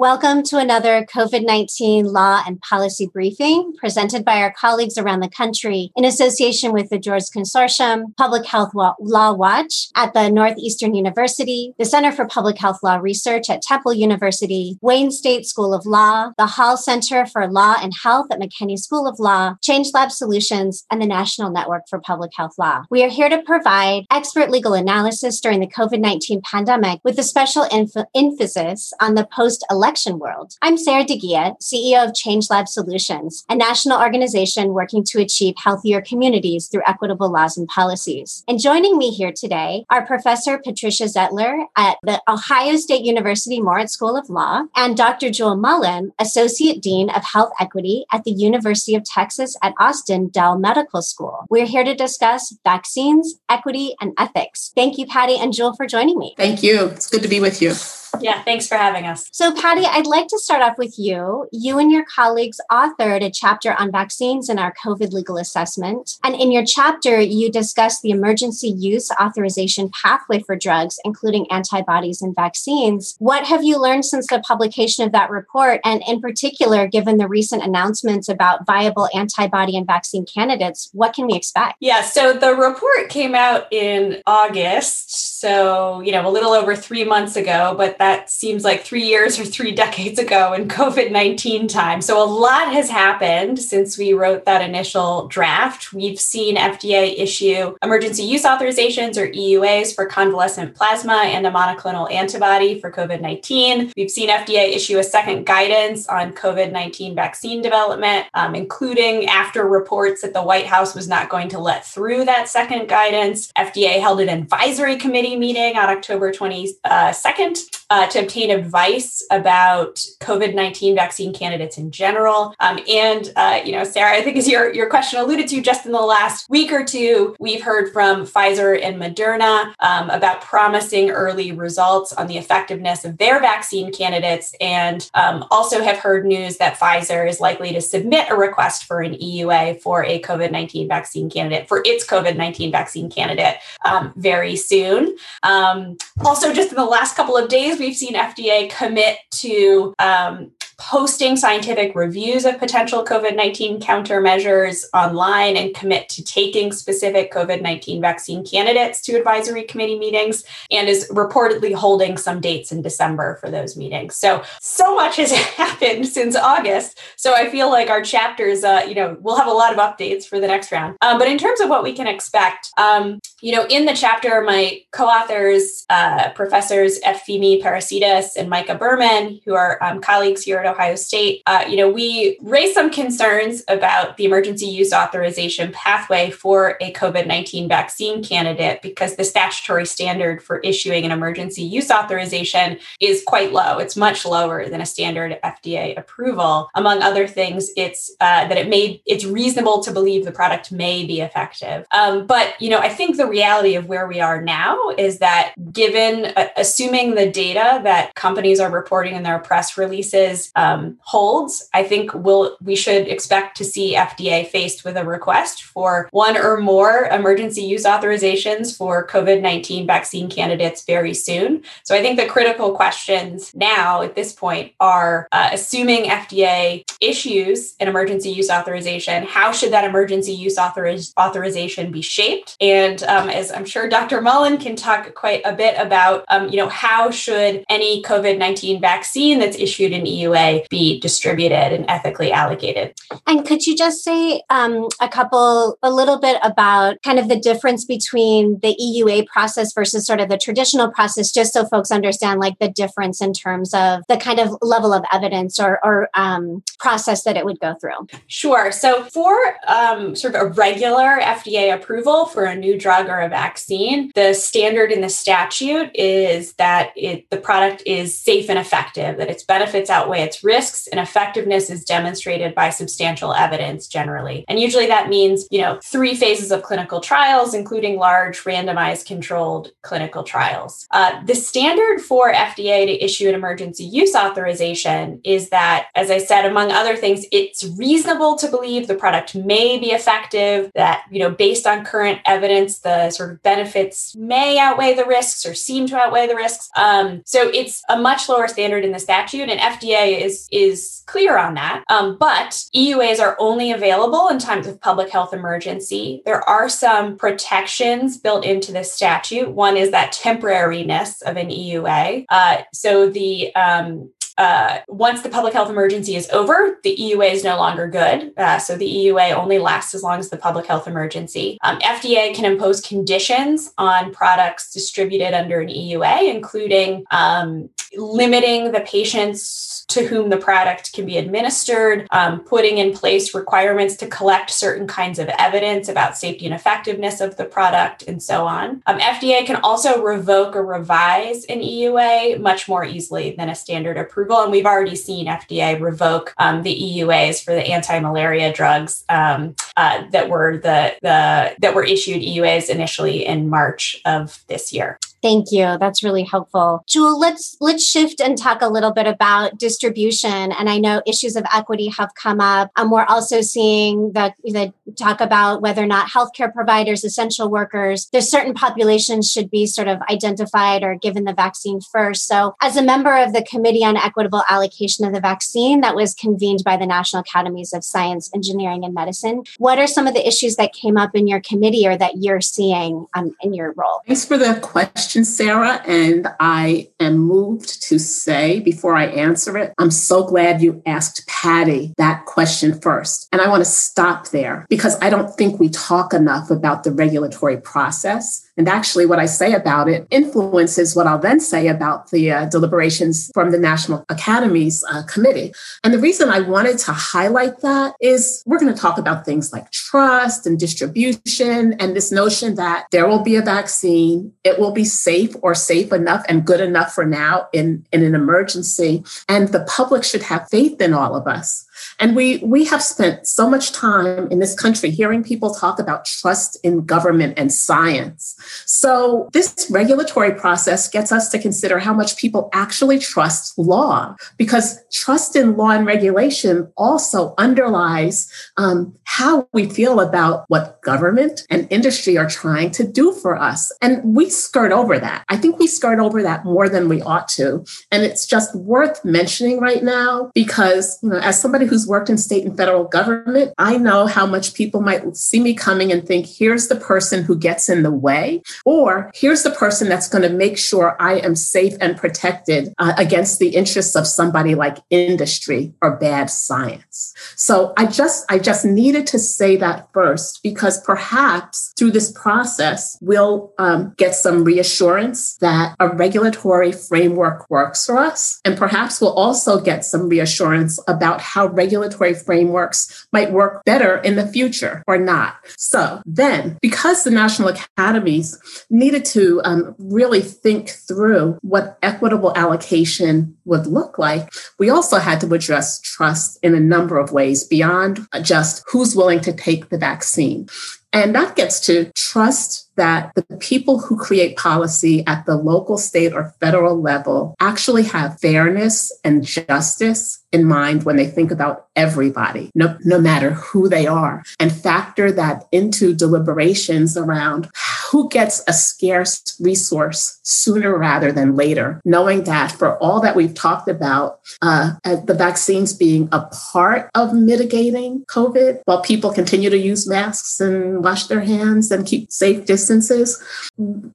Welcome to another COVID 19 law and policy briefing presented by our colleagues around the country in association with the George Consortium, Public Health Law Watch at the Northeastern University, the Center for Public Health Law Research at Temple University, Wayne State School of Law, the Hall Center for Law and Health at McKinney School of Law, Change Lab Solutions, and the National Network for Public Health Law. We are here to provide expert legal analysis during the COVID 19 pandemic with a special emphasis on the post election election world. I'm Sarah de Guia, CEO of Change Lab Solutions, a national organization working to achieve healthier communities through equitable laws and policies. And joining me here today are Professor Patricia Zettler at the Ohio State University Moritz School of Law and Dr. Jewel Mullen, Associate Dean of Health Equity at the University of Texas at Austin Dell Medical School. We're here to discuss vaccines, equity, and ethics. Thank you, Patty and Jewel, for joining me. Thank you. It's good to be with you. Yeah, thanks for having us. So, Patty, I'd like to start off with you. You and your colleagues authored a chapter on vaccines in our COVID legal assessment. And in your chapter, you discuss the emergency use authorization pathway for drugs, including antibodies and vaccines. What have you learned since the publication of that report? And in particular, given the recent announcements about viable antibody and vaccine candidates, what can we expect? Yeah, so the report came out in August. So, you know, a little over three months ago, but that seems like three years or three decades ago in COVID 19 time. So a lot has happened since we wrote that initial draft. We've seen FDA issue emergency use authorizations or EUAs for convalescent plasma and a monoclonal antibody for COVID 19. We've seen FDA issue a second guidance on COVID 19 vaccine development, um, including after reports that the White House was not going to let through that second guidance. FDA held an advisory committee meeting on October 22nd uh, to obtain advice about COVID 19 vaccine candidates in general. Um, and, uh, you know, Sarah, I think as your, your question alluded to, just in the last week or two, we've heard from Pfizer and Moderna um, about promising early results on the effectiveness of their vaccine candidates, and um, also have heard news that Pfizer is likely to submit a request for an EUA for a COVID 19 vaccine candidate, for its COVID 19 vaccine candidate um, very soon. Um, also, just in the last couple of days, we've seen FDA commit to um, posting scientific reviews of potential COVID 19 countermeasures online and commit to taking specific COVID 19 vaccine candidates to advisory committee meetings and is reportedly holding some dates in December for those meetings. So, so much has happened since August. So, I feel like our chapters, uh, you know, we'll have a lot of updates for the next round. Um, but in terms of what we can expect, um, you know, in the chapter, my co authors, uh, professors Efthimios Parasidis and Micah Berman, who are um, colleagues here at Ohio State, uh, you know, we raised some concerns about the emergency use authorization pathway for a COVID 19 vaccine candidate because the statutory standard for issuing an emergency use authorization is quite low. It's much lower than a standard FDA approval. Among other things, it's uh, that it may it's reasonable to believe the product may be effective. Um, but you know, I think the reality of where we are now is that given uh, assuming the data that companies are reporting in their press releases um, holds, I think we'll we should expect to see FDA faced with a request for one or more emergency use authorizations for COVID 19 vaccine candidates very soon. So I think the critical questions now at this point are uh, assuming FDA issues an emergency use authorization, how should that emergency use authoriz- authorization be shaped? And um, as I'm sure Dr. Mullen can talk quite a bit about, um, you know, how should any COVID 19 vaccine that's issued an EUA be distributed and ethically allocated. And could you just say um, a couple, a little bit about kind of the difference between the EUA process versus sort of the traditional process, just so folks understand like the difference in terms of the kind of level of evidence or, or um, process that it would go through? Sure. So for um, sort of a regular FDA approval for a new drug or a vaccine, the standard in the statute is that it, the product is safe and effective, that its benefits outweigh its risks and effectiveness is demonstrated by substantial evidence generally. And usually that means, you know, three phases of clinical trials, including large randomized controlled clinical trials. Uh, the standard for FDA to issue an emergency use authorization is that, as I said, among other things, it's reasonable to believe the product may be effective, that, you know, based on current evidence, the sort of benefits may outweigh the risks or seem to outweigh the risks. Um, so it's a much lower standard in the statute, and FDA is is clear on that. Um, but EUAs are only available in times of public health emergency. There are some protections built into the statute. One is that temporariness of an EUA. Uh, so the um, uh, once the public health emergency is over, the EUA is no longer good. Uh, so the EUA only lasts as long as the public health emergency. Um, FDA can impose conditions on products distributed under an EUA, including um, limiting the patient's to whom the product can be administered, um, putting in place requirements to collect certain kinds of evidence about safety and effectiveness of the product, and so on. Um, FDA can also revoke or revise an EUA much more easily than a standard approval. And we've already seen FDA revoke um, the EUAs for the anti-malaria drugs um, uh, that were the, the that were issued EUAs initially in March of this year. Thank you. That's really helpful. Jewel, let's let's shift and talk a little bit about distribution. And I know issues of equity have come up. And we're also seeing the, the talk about whether or not healthcare providers, essential workers, there's certain populations should be sort of identified or given the vaccine first. So as a member of the Committee on Equitable Allocation of the Vaccine that was convened by the National Academies of Science, Engineering, and Medicine, what are some of the issues that came up in your committee or that you're seeing um, in your role? Thanks for the question question, Sarah, and I am moved to say before I answer it, I'm so glad you asked Patty that question first. And I want to stop there because I don't think we talk enough about the regulatory process. And actually, what I say about it influences what I'll then say about the uh, deliberations from the National Academies uh, Committee. And the reason I wanted to highlight that is we're going to talk about things like trust and distribution and this notion that there will be a vaccine, it will be safe or safe enough and good enough for now in, in an emergency. And the public should have faith in all of us. And we we have spent so much time in this country hearing people talk about trust in government and science. So this regulatory process gets us to consider how much people actually trust law, because trust in law and regulation also underlies um, how we feel about what government and industry are trying to do for us. And we skirt over that. I think we skirt over that more than we ought to. And it's just worth mentioning right now because, you know, as somebody who's worked in state and federal government, I know how much people might see me coming and think, here's the person who gets in the way, or here's the person that's going to make sure I am safe and protected uh, against the interests of somebody like industry or bad science. So I just, I just needed to say that first because perhaps through this process, we'll um, get some reassurance that a regulatory framework works for us. And perhaps we'll also get some reassurance about how regulatory frameworks might work better in the future or not. So then, because the national academies needed to um, really think through what equitable allocation would look like, we also had to address trust in a number of ways beyond just who's willing to take the vaccine. And that gets to trust that the people who create policy at the local, state, or federal level actually have fairness and justice in mind when they think about everybody, no, no matter who they are, and factor that into deliberations around who gets a scarce resource sooner rather than later, knowing that for all that we've talked about, uh, the vaccines being a part of mitigating COVID, while people continue to use masks and wash their hands and keep safe distances,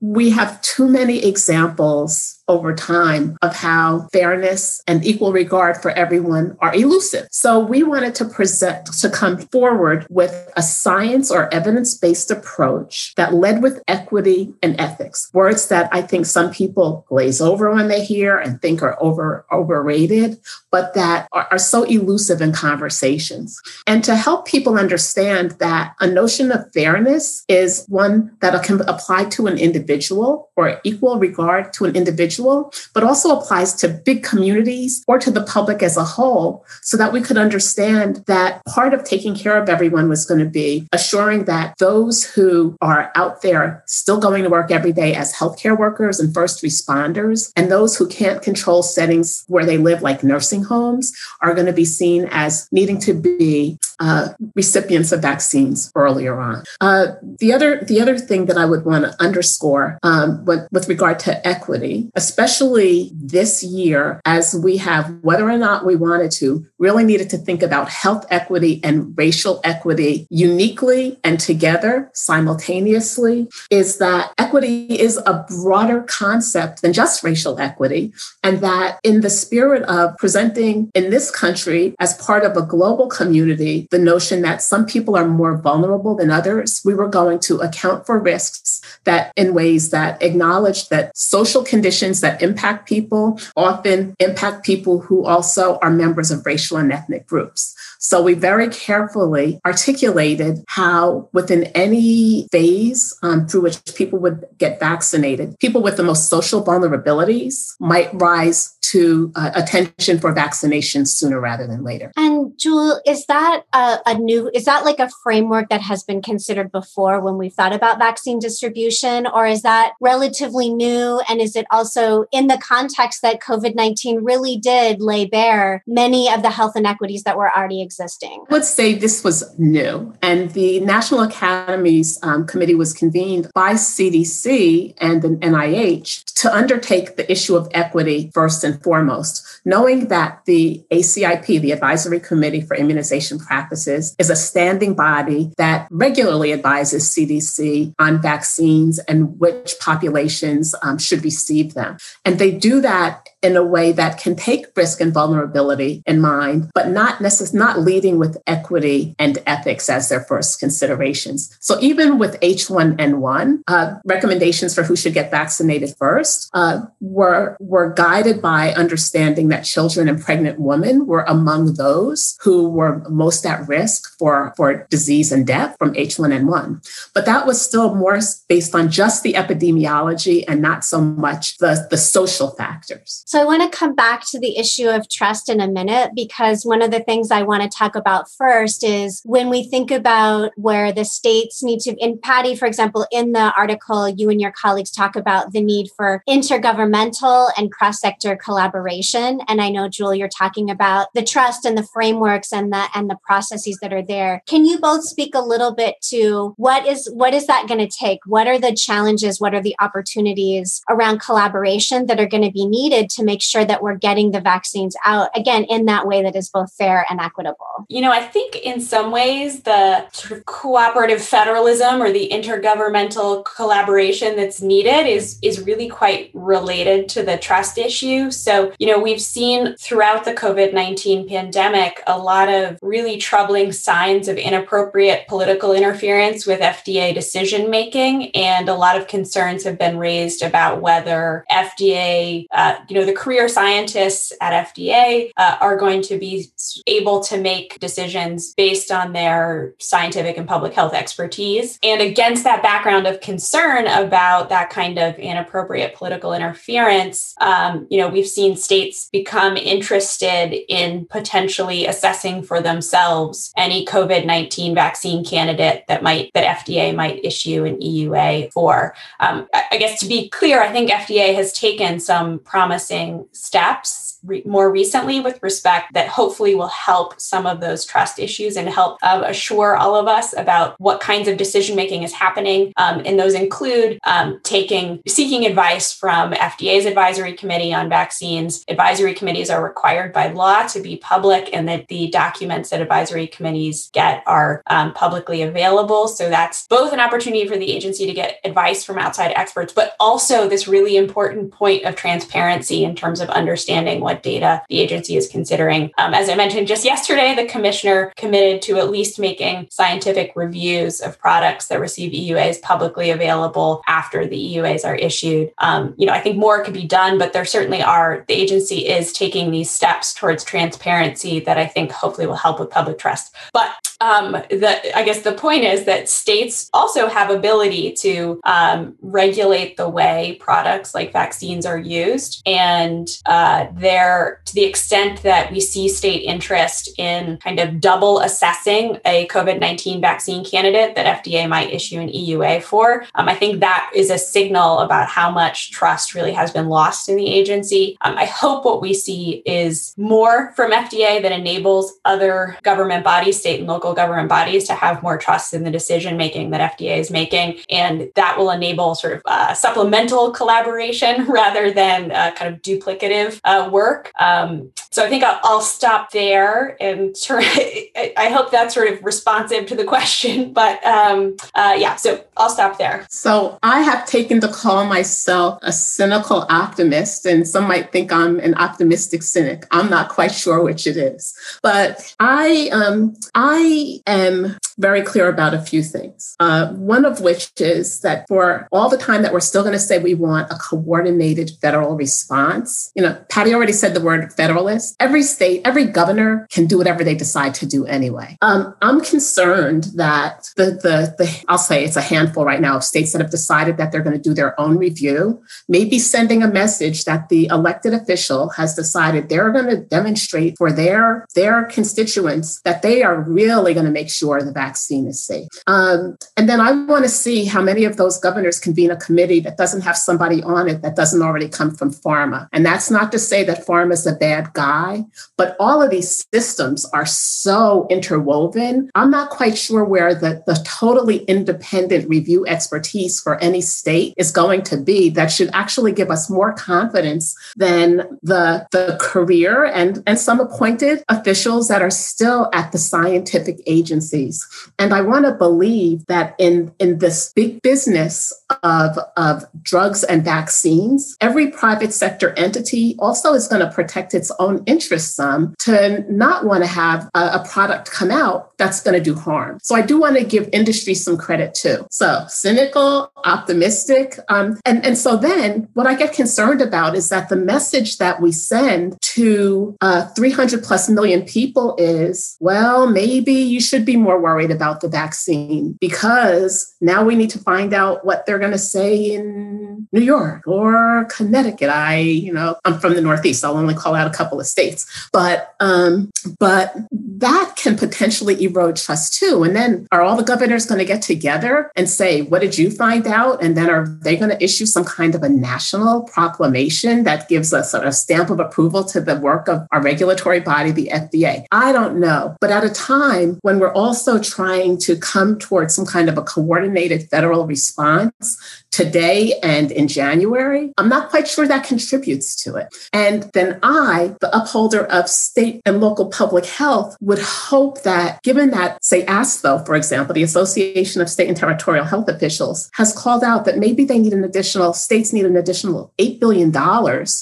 we have too many examples over time of how fairness and equal regard for everyone are elusive. So we wanted to present, to come forward with a science or evidence based approach that led with equity and ethics, words that I think some people glaze over when they hear and think are over, overrated, but that are, are so elusive in conversations. And to help people understand that a notion of fairness is one that can apply to an individual or equal regard to an individual individual, but also applies to big communities or to the public as a whole, so that we could understand that part of taking care of everyone was going to be assuring that those who are out there still going to work every day as healthcare workers and first responders, and those who can't control settings where they live, like nursing homes, are going to be seen as needing to be uh, recipients of vaccines earlier on. Uh, the other the other thing that I would want to underscore um, with, with regard to equity, especially this year, as we have whether or not we wanted to, really needed to think about health equity and racial equity uniquely and together simultaneously, is that equity is a broader concept than just racial equity, and that in the spirit of presenting in this country as part of a global community the notion that some people are more vulnerable than others, we were going to account for risks that in ways that acknowledge that social conditions that impact people often impact people who also are members of racial and ethnic groups. So we very carefully articulated how within any phase um, through which people would get vaccinated, people with the most social vulnerabilities might rise to uh, attention for vaccination sooner rather than later. And Jewel, is that a, a, new, is that like a framework that has been considered before when we've thought about vaccine distribution, or is that relatively new? And is it also in the context that COVID 19 really did lay bare many of the health inequities that were already existing? I would say this was new. And the National Academies um, Committee was convened by CDC and the NIH to undertake the issue of equity first and foremost, knowing that the ACIP, the Advisory Committee for Immunization Practices, is a standing body that regularly advises CDC on vaccines and which populations um, should receive them. And they do that in a way that can take risk and vulnerability in mind, but not necessarily not leading with equity and ethics as their first considerations. So even with H1N1, uh, recommendations for who should get vaccinated first uh, were were guided by understanding that children and pregnant women were among those who were most at risk for for disease and death from H1N1. But that was still more based on just the epidemiology and not so much the the social factors. So I want to come back to the issue of trust in a minute because one of the things I want to talk about first is when we think about where the states need to, in Patty, for example, in the article, you and your colleagues talk about the need for intergovernmental and cross sector collaboration. And I know, Jewel, you're talking about the trust and the frameworks and the and the processes that are there. Can you both speak a little bit to what is what is that going to take? What are the challenges? What are the opportunities around collaboration that are going to be needed to make sure that we're getting the vaccines out again in that way that is both fair and equitable. You know, I think in some ways the sort of cooperative federalism or the intergovernmental collaboration that's needed is is really quite related to the trust issue. So, you know, we've seen throughout the COVID-19 pandemic a lot of really troubling signs of inappropriate political interference with FDA decision making and a lot of concerns have been raised about whether FDA uh, you know the career scientists at FDA uh, are going to be able to make decisions based on their scientific and public health expertise. And against that background of concern about that kind of inappropriate political interference, um, you know, we've seen states become interested in potentially assessing for themselves any COVID 19 vaccine candidate that might, that FDA might issue an EUA for. Um, I guess to be clear, I think FDA has taken some promising steps re- more recently with respect that hopefully will help some of those trust issues and help uh, assure all of us about what kinds of decision making is happening. Um, and those include um, taking seeking advice from FDA's advisory committee on vaccines. Advisory committees are required by law to be public, and that the documents that advisory committees get are um, publicly available. So that's both an opportunity for the agency to get advice from outside experts, but also this really important point of transparency in terms of understanding what data the agency is considering. Um, as I mentioned just yesterday, the commissioner committed to at least making scientific reviews of products that receive EUAs publicly available after the EUAs are issued. Um, you know, I think more could be done, but there certainly are. The agency is taking these steps towards transparency that I think hopefully will help with public trust. But um, the, I guess the point is that states also have ability to um, regulate the way products like vaccines are used, and uh, there, to the extent that we see state interest in kind of double assessing a COVID nineteen vaccine candidate that FDA might issue an EUA for, um, I think that is a signal about how much trust really has been lost in the agency. Um, I hope what we see is more from FDA that enables other government bodies, state and local government bodies, to have more trust in the decision making that FDA is making. And that will enable sort of uh, supplemental collaboration rather than uh, kind of duplicative uh, work. Um, so I think I'll, I'll stop there and I hope that's sort of responsive to the question. But um, uh, yeah, so I'll stop there. So I have taken to call myself a cynical optimist, and some might think I'm an optimistic cynic. I'm not quite sure which it is, but I um, I am very clear about a few things. Uh, one of which is that for all the time that we're still going to say we want a coordinated federal response, you know, Patty already said the word federalist. Every state, every governor can do whatever they decide to do anyway. Um, I'm concerned that the, the the I'll say it's a handful right now of states that have decided that they're going to do their own review, maybe sending a message that the elected official has decided they're going to demonstrate for their their constituents that they are really going to make sure vaccine is safe. Um, and then I want to see how many of those governors convene a committee that doesn't have somebody on it that doesn't already come from pharma. And that's not to say that pharma is a bad guy, but all of these systems are so interwoven. I'm not quite sure where the, the totally independent review expertise for any state is going to be that should actually give us more confidence than the, the career and, and some appointed officials that are still at the scientific agencies. And I want to believe that in, in this big business of, of drugs and vaccines, every private sector entity also is going to protect its own interests some to not want to have a, a product come out that's going to do harm. So I do want to give industry some credit too. So cynical, optimistic. Um, and, and so then what I get concerned about is that the message that we send to uh, 300 plus million people is, well, maybe you should be more worried about the vaccine because now we need to find out what they're going to say in New York or Connecticut. I, you know, I'm from the Northeast. I'll only call out a couple of states, but, um, but that can potentially erode trust too. And then are all the governors going to get together and say, what did you find out? And then are they going to issue some kind of a national proclamation that gives a stamp of approval to the work of our regulatory body, the FDA? I don't know. But at a time when we're also trying to come towards some kind of a coordinated federal response today and in January, I'm not quite sure that contributes to it. And then I, the upholder of state and local public health, would hope that given that, say, ASTHO, for example, the Association of State and Territorial Health Officials, has called out that maybe they need an additional, states need an additional $8 billion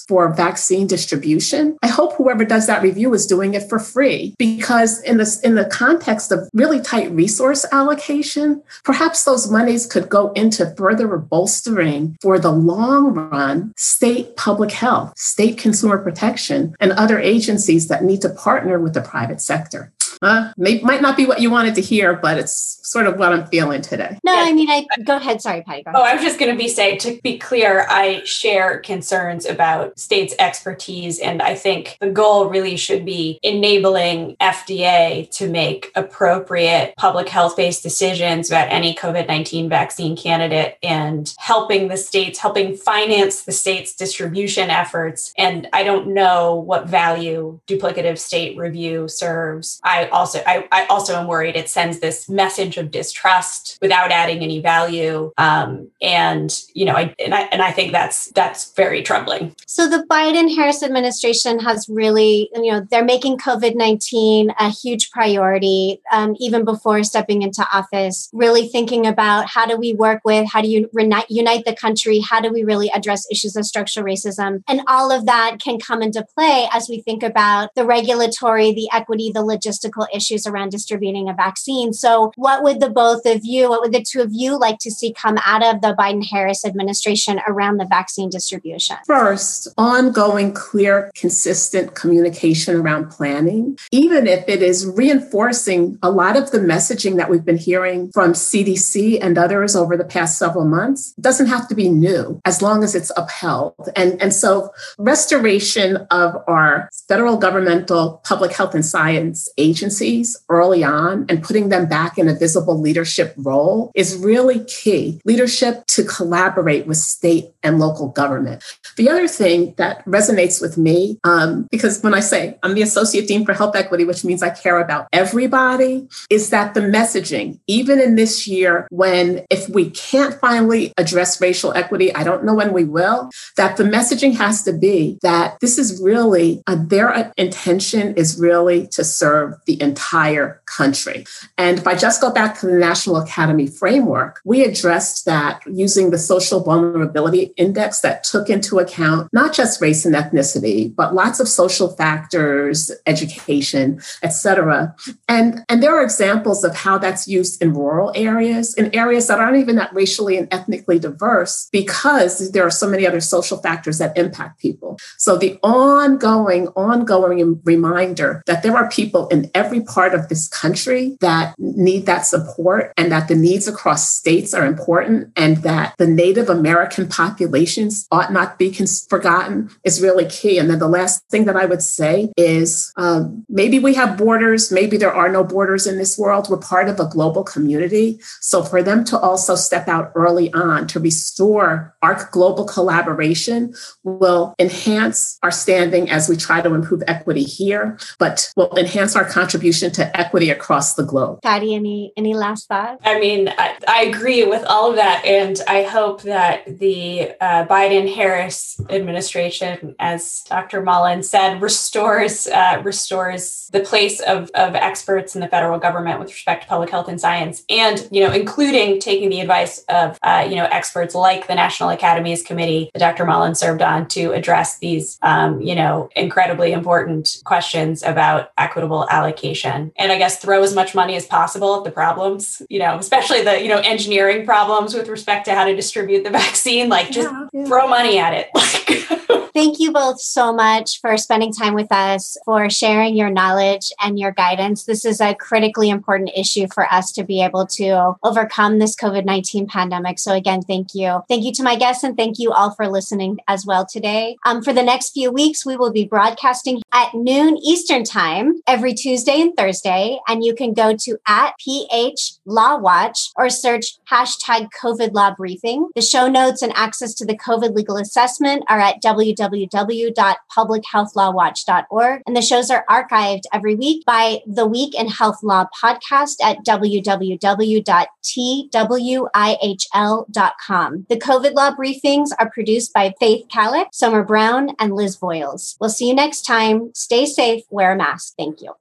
for vaccine distribution. I hope whoever does that review is doing it for free because in this in the context of really tight resource allocation, perhaps those monies could go into further bolstering for the long run state public health, state consumer protection, and other agencies that need to partner with the private sector uh, may, might not be what you wanted to hear, but it's sort of what I'm feeling today. No, yeah. I mean, I go ahead. Sorry, Patty. Oh, I was just going to be say to be clear, I share concerns about states' expertise, and I think the goal really should be enabling FDA to make appropriate public health based decisions about any COVID nineteen vaccine candidate, and helping the states, helping finance the states' distribution efforts. And I don't know what value duplicative state review serves. I also I, I also am worried it sends this message of distrust without adding any value. Um, and you know, I and I and I think that's that's very troubling. So the Biden Harris administration has really, you know, they're making COVID nineteen a huge priority, um, even before stepping into office. Really thinking about how do we work with, how do you unite, unite the country, how do we really address issues of structural racism, and all of that can come into play as we think about the regulatory, the equity, the logistical critical issues around distributing a vaccine. So, what would the both of you, what would the two of you like to see come out of the Biden Harris administration around the vaccine distribution? First, ongoing, clear, consistent communication around planning, even if it is reinforcing a lot of the messaging that we've been hearing from CDC and others over the past several months, doesn't have to be new as long as it's upheld. And, and so, restoration of our federal governmental public health and science agencies early on and putting them back in a visible leadership role is really key. Leadership to collaborate with state and local government. The other thing that resonates with me, um, because when I say I'm the Associate Dean for Health Equity, which means I care about everybody, is that the messaging, even in this year, when if we can't finally address racial equity, I don't know when we will, that the messaging has to be that this is really uh, their intention is really to serve the entire country. And if I just go back to the National Academy framework, we addressed that using the social vulnerability index that took into account not just race and ethnicity, but lots of social factors, education, etc. And, and there are examples of how that's used in rural areas, in areas that aren't even that racially and ethnically diverse, because there are so many other social factors that impact people. So the ongoing, ongoing reminder that there are people in every part of this country that need that support and that the needs across states are important and that the Native American populations ought not be forgotten is really key. And then the last thing that I would say is um, maybe we have borders, maybe there are no borders in this world. We're part of a global community. So for them to also step out early on to restore our global collaboration will enhance our standing as we try to improve equity here, but will enhance our contribution to equity across the globe. Patty, any any last thoughts? I mean, I, I, agree with all of that, and I hope that the uh, Biden-Harris administration, as Dr. Mullen said, restores uh, restores the place of of experts in the federal government with respect to public health and science, and you know, including taking the advice of uh, you know experts like the National Academies Committee that Dr. Mullen served on to address these um, you know incredibly important questions about equitable allocation, and I guess throw as much money as possible at the problems, you know, especially the you know engineering problems with respect to how to distribute the vaccine. Like just yeah, yeah. throw money at it. Thank you both so much for spending time with us, for sharing your knowledge and your guidance. This is a critically important issue for us to be able to overcome this COVID 19 pandemic. So, again, thank you. Thank you to my guests and thank you all for listening as well today. Um, for the next few weeks, we will be broadcasting at noon Eastern Time every Tuesday and Thursday. And you can go to at PH Law Watch or search hashtag COVID Law Briefing. The show notes and access to the COVID legal assessment are at www www.publichealthlawwatch.org. And the shows are archived every week by the Week in Health Law podcast at www.twihl.com. The COVID law briefings are produced by Faith Kallick, Summer Brown, and Liz Voiles. We'll see you next time. Stay safe, wear a mask. Thank you.